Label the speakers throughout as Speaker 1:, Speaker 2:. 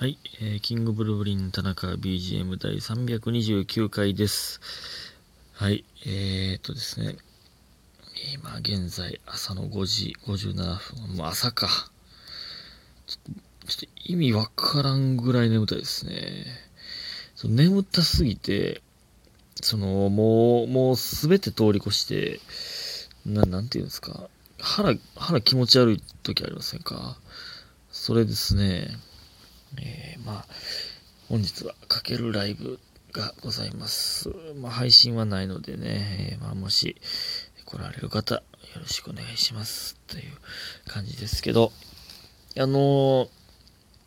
Speaker 1: はい、えー、キングブルブリン田中 BGM 第329回です。はい、えーとですね、今現在朝の5時57分、もう朝か。ちょっと意味わからんぐらい眠たいですね。その眠たすぎて、その、もう、もうすべて通り越して、な、なんていうんですか、腹、腹気持ち悪い時ありませんかそれですね。えー、まあ、本日はかけるライブがございます。まあ、配信はないのでね、えー、まあ、もし来られる方、よろしくお願いします。という感じですけど、あのー、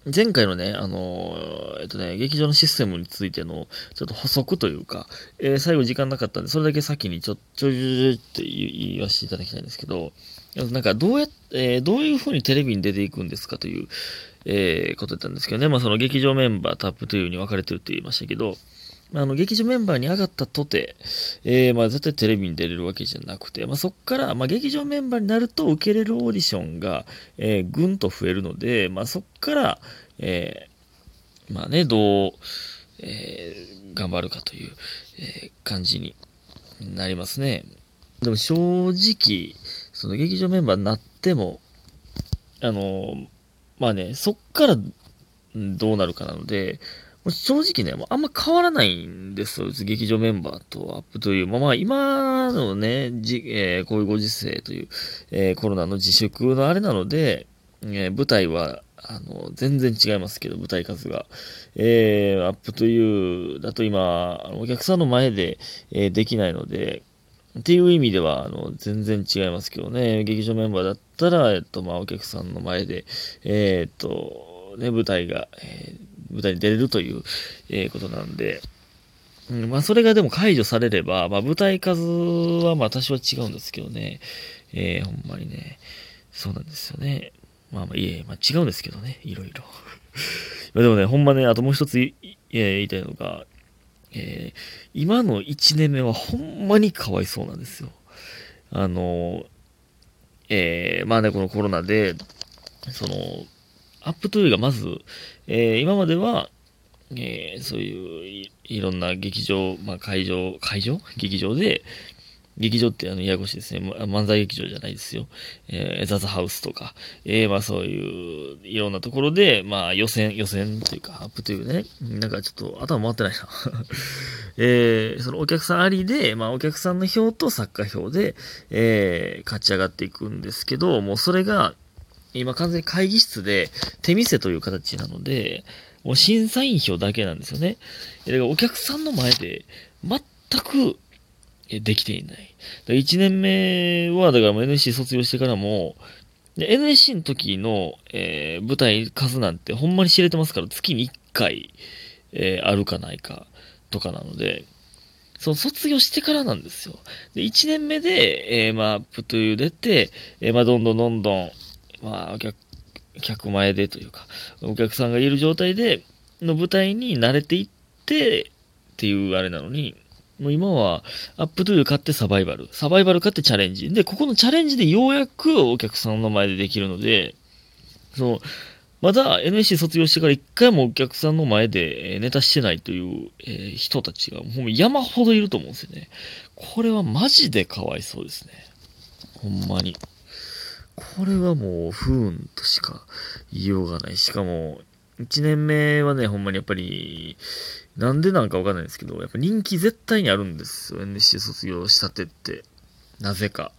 Speaker 1: 前回のね、あのー、えっとね、劇場のシステムについての、ちょっと補足というか、えー、最後時間なかったんで、それだけ先にちょ、ちょいちょいって言わせていただきたいんですけど、なんか、どうや、えー、どういう風にテレビに出ていくんですかという、え、ことだったんですけどね、まあその劇場メンバータップというに分かれてるって言いましたけど、あの、劇場メンバーに上がったとて、えー、まあ絶対テレビに出れるわけじゃなくて、まあそっから、まあ劇場メンバーになると受けれるオーディションが、えー、ぐんと増えるので、まあそっから、えー、まあね、どう、えー、頑張るかという、えー、感じになりますね。でも正直、その劇場メンバーになっても、あの、まあね、そっからどうなるかなので、正直ね、あんま変わらないんですよ。劇場メンバーとアップという。まあまあ、今のね、じえー、こういうご時世という、えー、コロナの自粛のあれなので、えー、舞台は、あの、全然違いますけど、舞台数が。えー、アップという、だと今、お客さんの前で、え、できないので、っていう意味では、あの、全然違いますけどね、劇場メンバーだったら、えっと、まあ、お客さんの前で、え、っと、ね、舞台が、えー、舞台に出れるという、えー、ことなんで、うん、まあ、それがでも解除されれば、まあ、舞台数は、まあ、多少は違うんですけどね、えー、ほんまにね、そうなんですよね。まあまあ、いえ、まあ、違うんですけどね、いろいろ。でもね、ほんまね、あともう一つ言いたいのが、えー、今の1年目はほんまにかわいそうなんですよ。あの、えー、まあね、このコロナで、その、アップトゥーがまず、えー、今までは、えー、そういういろんな劇場、まあ、会場、会場？劇場で、劇場ってあの、ややこしいですね。漫才劇場じゃないですよ。えー、ザザハウスとか、えー、まあそういう、いろんなところで、まあ予選、予選というか、アップというね、なんかちょっと頭回ってないな。えー、そのお客さんありで、まあお客さんの票と作家票で、えー、勝ち上がっていくんですけど、もうそれが、今完全に会議室で手見せという形なので、もう審査員票だけなんですよね。だからお客さんの前で、全くできていない。だ1年目は、だから NSC 卒業してからも、NSC の時の、えー、舞台数なんてほんまに知れてますから、月に1回、えー、あるかないかとかなので、その卒業してからなんですよ。で、1年目で、えー、まあ、アップという出て、えー、まあ、どんどんどんどん、まあ、お客、客前でというか、お客さんがいる状態で、の舞台に慣れていって、っていうあれなのに、もう今は、アップトゥー買ってサバイバル。サバイバル買ってチャレンジ。で、ここのチャレンジでようやくお客さんの前でできるので、そう、まだ NSC 卒業してから一回もお客さんの前でネタしてないという、え、人たちがもう山ほどいると思うんですよね。これはマジでかわいそうですね。ほんまに。これはもう不運としか言いようがない。しかも、1年目はね、ほんまにやっぱり、なんでなんかわかんないですけど、やっぱ人気絶対にあるんですよ。NSC 卒業したてって。なぜか。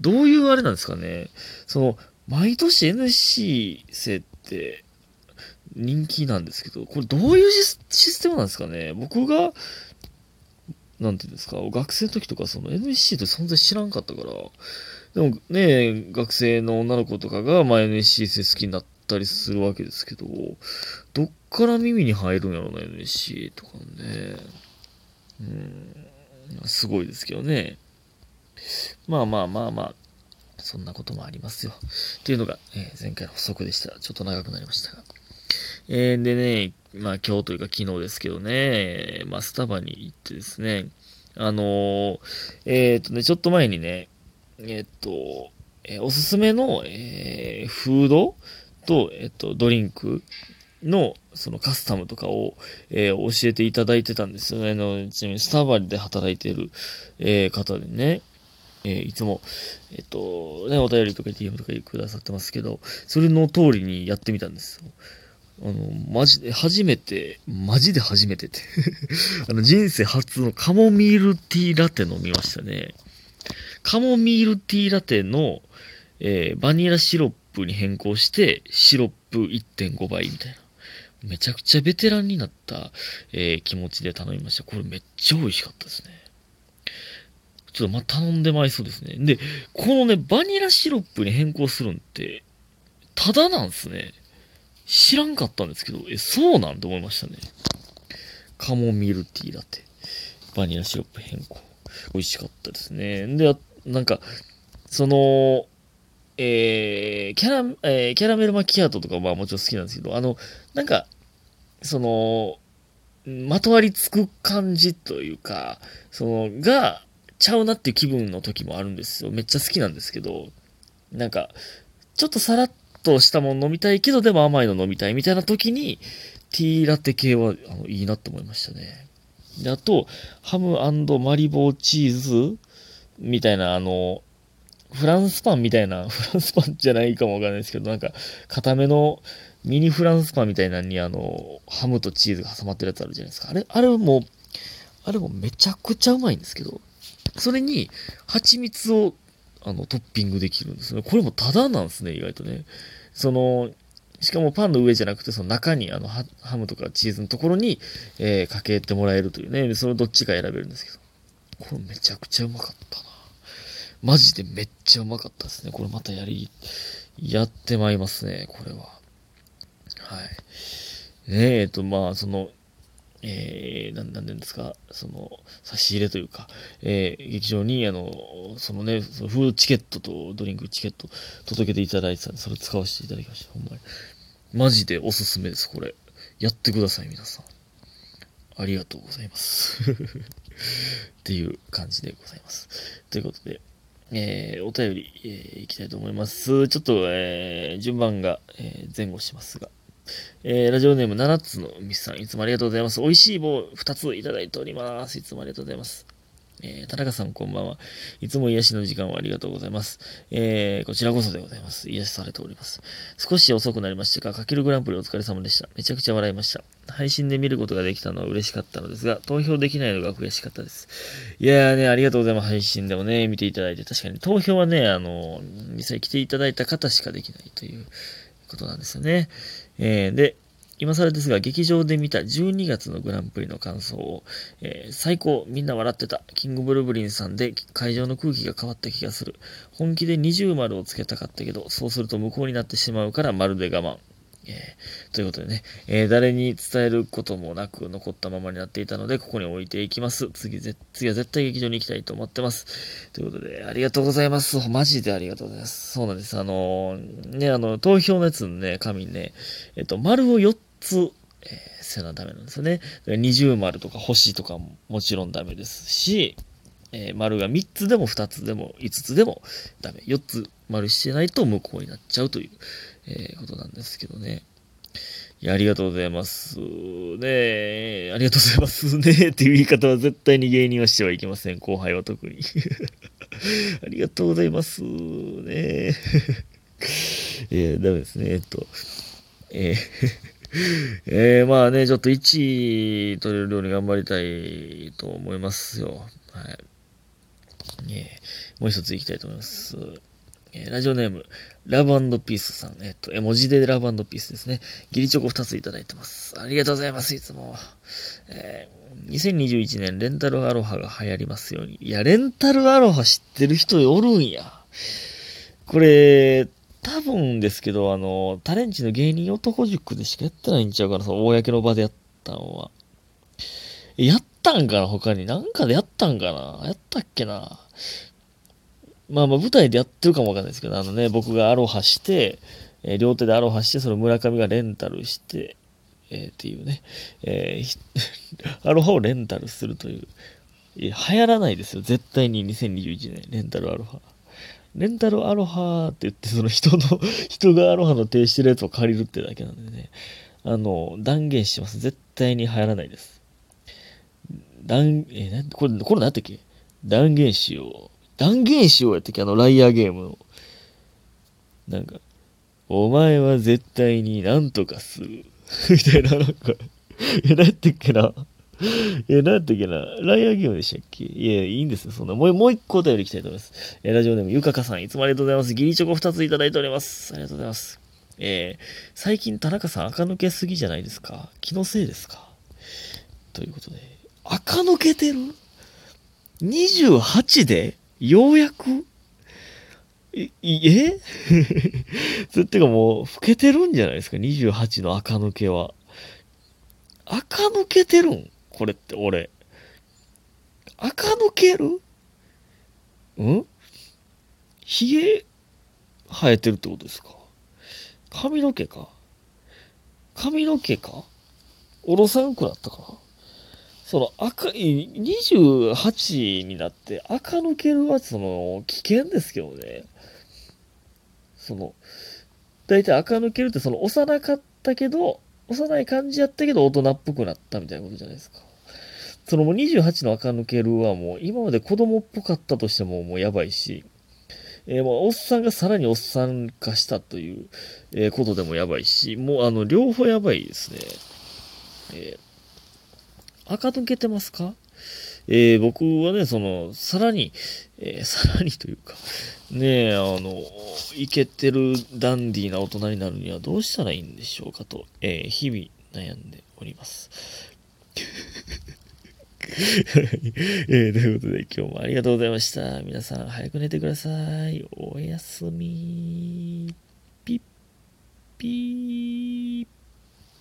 Speaker 1: どういうあれなんですかね。その、毎年 NSC 生って人気なんですけど、これどういうシステムなんですかね。僕が、なんていうんですか、学生の時とかその NSC って存在知らんかったから、でもね、学生の女の子とかが、まあ、NSC 好きになったりするわけですけど、どっから耳に入るんやろな、NSC とかね。うん、すごいですけどね。まあまあまあまあ、そんなこともありますよ。っていうのが、えー、前回の補足でした。ちょっと長くなりましたが。えー、でね、まあ今日というか昨日ですけどね、まあスタバに行ってですね、あのー、えっ、とね、ちょっと前にね、えっ、と、えおすすめの、えフードと、えっと、ドリンクの、そのカスタムとかを、えー、教えていただいてたんですよね。あの、ちなみにスタバリで働いてる、えー、方でね、えー、いつも、えっ、と、ね、お便りとか DM とかくださってますけど、それの通りにやってみたんですよ。あの、マジで、初めて、マジで初めてって あの、人生初のカモミールティーラテ飲みましたね。カモミールティーラテの、えー、バニラシロップに変更して、シロップ1.5倍みたいな。めちゃくちゃベテランになった、えー、気持ちで頼みました。これめっちゃ美味しかったですね。ちょっとま、頼んでまいそうですね。で、このね、バニラシロップに変更するんって、ただなんすね。知らんかったんですけど、え、そうなんて思いましたね。カモミールティーラテ。バニラシロップ変更。美味しかったですね。で、なんか、その、えー、キャラ、えー、キャラメルマキアートとかまあもちろん好きなんですけど、あの、なんか、その、まとわりつく感じというか、その、が、ちゃうなっていう気分の時もあるんですよ。めっちゃ好きなんですけど、なんか、ちょっとさらっとしたもの飲みたいけど、でも甘いの飲みたいみたいな時に、ティーラテ系はあのいいなと思いましたね。であと、ハムマリボーチーズみたいな、あの、フランスパンみたいな、フランスパンじゃないかもわかんないですけど、なんか、固めのミニフランスパンみたいなのに、あの、ハムとチーズが挟まってるやつあるじゃないですか。あれ、あれも、あれもめちゃくちゃうまいんですけど、それに、蜂蜜を、あの、トッピングできるんですね。これもタダなんですね、意外とね。その、しかもパンの上じゃなくて、その中に、あの、ハムとかチーズのところに、えー、かけてもらえるというね。そのどっちか選べるんですけど。これめちゃくちゃうまかったな。マジでめっちゃうまかったですね。これまたやり、やってまいりますね、これは。はい。ねえ、と、まあ、その、えー、なん、なんですか、その、差し入れというか、えー、劇場に、あの、そのね、そのフードチケットとドリンクチケット届けていただいてたんで、それ使わせていただきました。ほんまに。マジでおすすめです、これ。やってください、皆さん。ありがとうございます。っていう感じでございます。ということで、えー、お便り、えー、いきたいと思います。ちょっと、えー、順番が、え、前後しますが。えー、ラジオネーム7つのミスさん、いつもありがとうございます。美味しい棒2ついただいております。いつもありがとうございます。えー、田中さんこんばんは。いつも癒しの時間をありがとうございます。えー、こちらこそでございます。癒しされております。少し遅くなりましたが、かけるグランプリお疲れ様でした。めちゃくちゃ笑いました。配信で見ることができたのは嬉しかったのですが、投票できないのが悔しかったです。いやーね、ありがとうございます。配信でもね、見ていただいて、確かに投票はね、あの、実際来ていただいた方しかできないということなんですよね。えー、で、今更ですが、劇場で見た12月のグランプリの感想を、えー、最高、みんな笑ってた。キングブルブリンさんで会場の空気が変わった気がする。本気で20丸をつけたかったけど、そうすると無効になってしまうからまるで我慢。えー、ということでね、えー、誰に伝えることもなく残ったままになっていたので、ここに置いていきます。次、ぜ次は絶対劇場に行きたいと思ってます。ということで、ありがとうございます。マジでありがとうございます。そうなんです。あのー、ね、あの、投票のやつのね、紙ね、えっと、丸を4つ、つえー、せなダメなんですよね。二重丸とか星とかももちろんダメですし、えー、丸が3つでも2つでも5つでもダメ。4つ丸してないと無効になっちゃうという、えー、ことなんですけどね。いや、ありがとうございます。ねありがとうございますね っていう言い方は絶対に芸人はしてはいけません。後輩は特に。ありがとうございますね えー、ダメですね。えっと、えー えー、まあね、ちょっと1位取れるように頑張りたいと思いますよ。はい。え、もう一ついきたいと思います。えー、ラジオネーム、ラブピースさん。えっと、絵文字でラブピースですね。ギリチョコ2ついただいてます。ありがとうございます、いつも。えー、2021年、レンタルアロハが流行りますように。いや、レンタルアロハ知ってる人おるんや。これ、多分ですけど、あの、タレンチの芸人男塾でしかやってないんちゃうかな、その公の場でやったのは。やったんかな、他に。なんかでやったんかなやったっけなまあまあ舞台でやってるかもわかんないですけど、あのね、僕がアロハして、えー、両手でアロハして、その村上がレンタルして、えー、っていうね、えー、アロハをレンタルするという。いや、流行らないですよ。絶対に2021年、レンタルアロハ。レンタルアロハって言って、その人の、人がアロハの提してるやつを借りるってだけなんでね。あの、断言します。絶対に流行らないです。断、えなこれ、これ何やったっけ？断言しよう。断言しようやったっけ？あの、ライアーゲームの。なんか、お前は絶対になんとかする。みたいな、なんか、え、何やったっけな？え、何やったっけなライアーゲームでしたっけ？いや、いいんですよ。そんな。もう、もう一個お便りいきたいと思います。えラジオネーム、ゆかかさん、いつもありがとうございます。ギリチョコ二ついただいております。ありがとうございます。えー、最近田中さん垢抜けすぎじゃないですか？気のせいですか？ということで、垢抜けてる ?28 でようやく？ええ？それってかもう、老けてるんじゃないですか ?28 の垢抜けは。垢抜けてるん？これって俺。垢抜ける？ん？髭生えてるってことですか？髪の毛か？髪の毛か？おろさんくなったかな？その赤い、28になって赤抜けるはその危険ですけどね。その、大体赤抜けるってその幼かったけど、幼い感じやったけど大人っぽくなったみたいなことじゃないですか。そのもう28の赤抜けるはもう今まで子供っぽかったとしてももうやばいし、えー、もうおっさんがさらにおっさん化したという、え、ことでもやばいし、もうあの、両方やばいですね。えー、赤抜けてますか？えー、僕はね、その、さらに、えー、さらにというか、ねあの、イケてるダンディーな大人になるにはどうしたらいいんでしょうかと、えー、日々悩んでおります。えー、ということで今日もありがとうございました。皆さん早く寝てください。おやすみ。ピッピー。